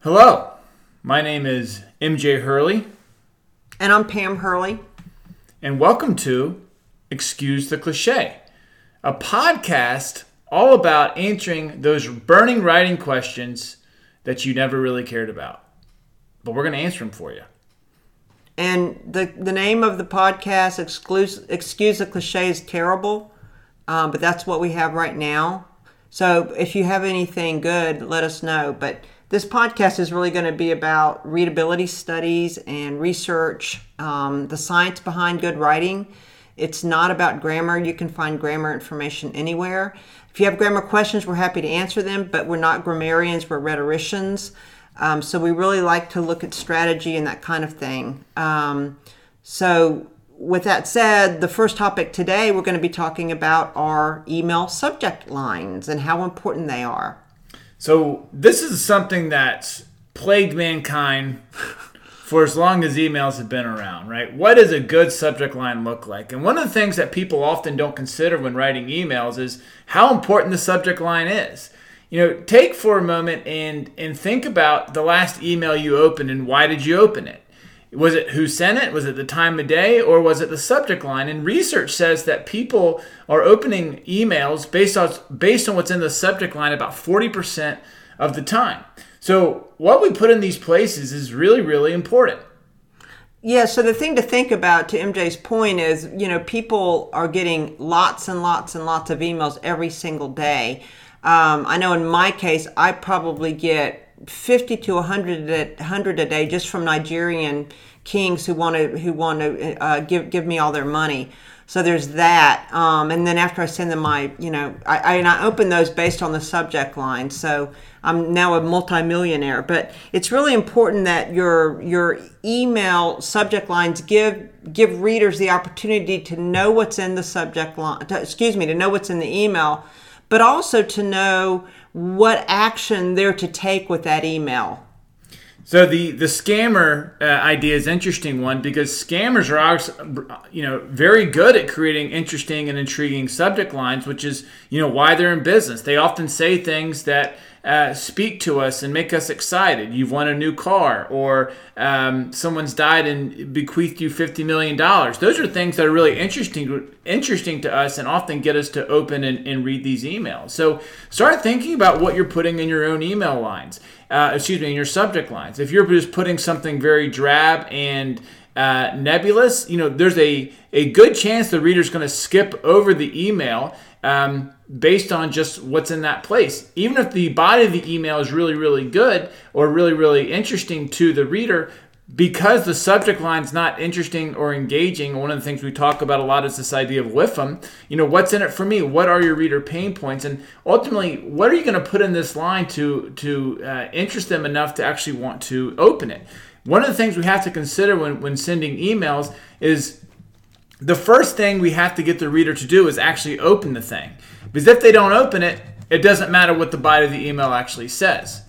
Hello, my name is MJ Hurley, And I'm Pam Hurley. and welcome to Excuse the Cliche, a podcast all about answering those burning writing questions that you never really cared about. But we're going to answer them for you. And the, the name of the podcast, Excuse, Excuse the Cliche, is terrible, um, but that's what we have right now. So if you have anything good, let us know. But this podcast is really going to be about readability studies and research, um, the science behind good writing. It's not about grammar. You can find grammar information anywhere. If you have grammar questions, we're happy to answer them, but we're not grammarians, we're rhetoricians. Um, so we really like to look at strategy and that kind of thing. Um, so, with that said, the first topic today we're going to be talking about our email subject lines and how important they are. So, this is something that's plagued mankind for as long as emails have been around, right? What does a good subject line look like? And one of the things that people often don't consider when writing emails is how important the subject line is. You know, take for a moment and and think about the last email you opened and why did you open it? Was it who sent it? Was it the time of day? Or was it the subject line? And research says that people are opening emails based on based on what's in the subject line about 40% of the time. So what we put in these places is really, really important. Yeah, so the thing to think about to MJ's point is, you know, people are getting lots and lots and lots of emails every single day. Um, I know in my case, I probably get 50 to 100 a, 100 a day just from Nigerian kings who want to who want to uh, give give me all their money. So there's that, um, and then after I send them my, you know, I, I, and I open those based on the subject line. So I'm now a multimillionaire. But it's really important that your your email subject lines give give readers the opportunity to know what's in the subject line. To, excuse me, to know what's in the email, but also to know what action they're to take with that email. So the the scammer uh, idea is interesting one because scammers are you know very good at creating interesting and intriguing subject lines, which is you know why they're in business. They often say things that uh, speak to us and make us excited. You've won a new car, or um, someone's died and bequeathed you fifty million dollars. Those are things that are really interesting interesting to us and often get us to open and, and read these emails. So start thinking about what you're putting in your own email lines. Uh, excuse me, in your subject lines. If you're just putting something very drab and uh, nebulous, you know, there's a, a good chance the reader's going to skip over the email um, based on just what's in that place. Even if the body of the email is really, really good or really, really interesting to the reader, because the subject line's not interesting or engaging, one of the things we talk about a lot is this idea of WIFM. You know, what's in it for me? What are your reader pain points? And ultimately, what are you going to put in this line to to uh, interest them enough to actually want to open it? One of the things we have to consider when, when sending emails is the first thing we have to get the reader to do is actually open the thing. Because if they don't open it, it doesn't matter what the body of the email actually says.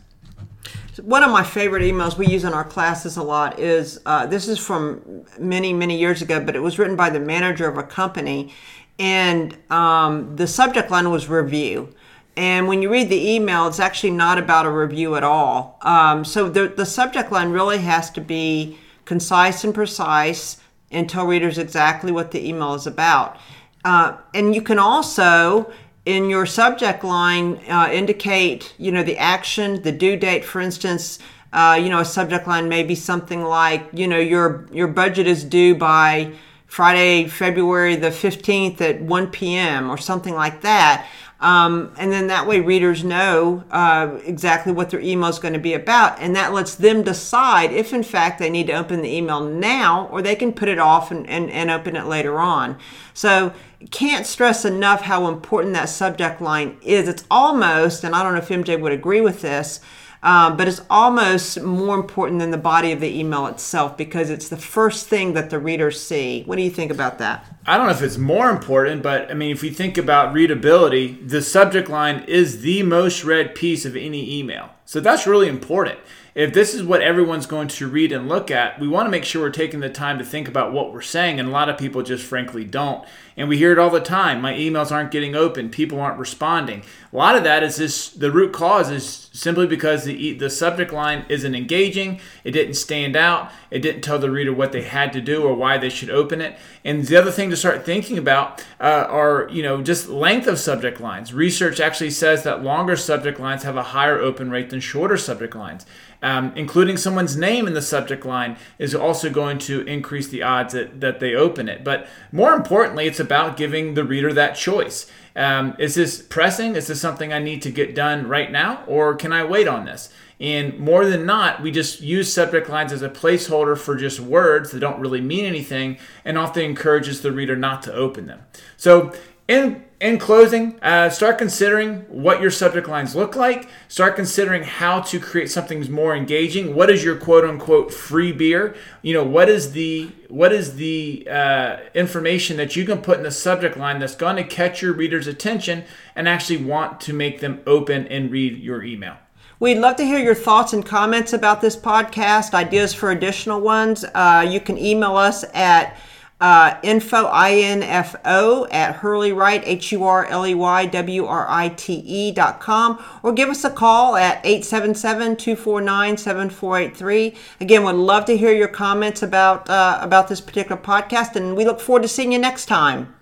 One of my favorite emails we use in our classes a lot is uh, this is from many, many years ago, but it was written by the manager of a company. And um, the subject line was review. And when you read the email, it's actually not about a review at all. Um, so the, the subject line really has to be concise and precise and tell readers exactly what the email is about. Uh, and you can also in your subject line uh, indicate you know the action the due date for instance uh, you know a subject line may be something like you know your your budget is due by friday february the 15th at 1 p.m or something like that um, and then that way readers know uh, exactly what their email is going to be about and that lets them decide if in fact they need to open the email now or they can put it off and, and, and open it later on. So can't stress enough how important that subject line is. It's almost and i don't know if mj would agree with this um, but it's almost more important than the body of the email itself because it's the first thing that the readers see. What do you think about that? I don't know if it's more important, but I mean, if you think about readability, the subject line is the most read piece of any email. So that's really important. If this is what everyone's going to read and look at, we want to make sure we're taking the time to think about what we're saying. And a lot of people just frankly don't. And we hear it all the time. My emails aren't getting open. People aren't responding. A lot of that is this the root cause is simply because the, the subject line isn't engaging. It didn't stand out. It didn't tell the reader what they had to do or why they should open it. And the other thing to start thinking about uh, are, you know, just length of subject lines. Research actually says that longer subject lines have a higher open rate than shorter subject lines. Um, including someone's name in the subject line is also going to increase the odds that, that they open it. But more importantly, it's about giving the reader that choice. Um, is this pressing? Is this something I need to get done right now? Or can I wait on this? And more than not, we just use subject lines as a placeholder for just words that don't really mean anything and often encourages the reader not to open them. So, in in closing, uh, start considering what your subject lines look like. Start considering how to create something more engaging. What is your quote unquote free beer? You know, what is the what is the uh, information that you can put in the subject line that's going to catch your reader's attention and actually want to make them open and read your email. We'd love to hear your thoughts and comments about this podcast, ideas for additional ones. Uh, you can email us at uh, info, I-N-F-O at Hurley Write, H-U-R-L-E-Y-W-R-I-T-E dot com, or give us a call at 877-249-7483. Again, would love to hear your comments about, uh, about this particular podcast, and we look forward to seeing you next time.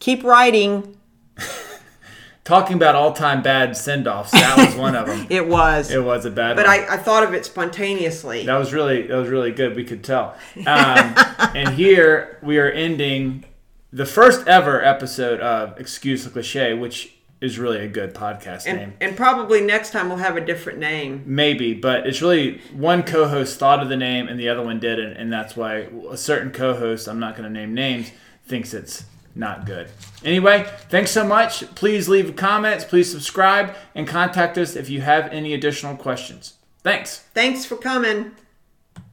Keep writing talking about all-time bad send-offs that was one of them. It was. It was a bad but one. I, I thought of it spontaneously. That was really that was really good. We could tell. Um, and here we are ending the first ever episode of excuse the cliche which is really a good podcast and, name. and probably next time we'll have a different name. Maybe but it's really one co-host thought of the name and the other one didn't and that's why a certain co-host i'm not going to name names thinks it's not good. Anyway, thanks so much. Please leave comments, please subscribe, and contact us if you have any additional questions. Thanks. Thanks for coming.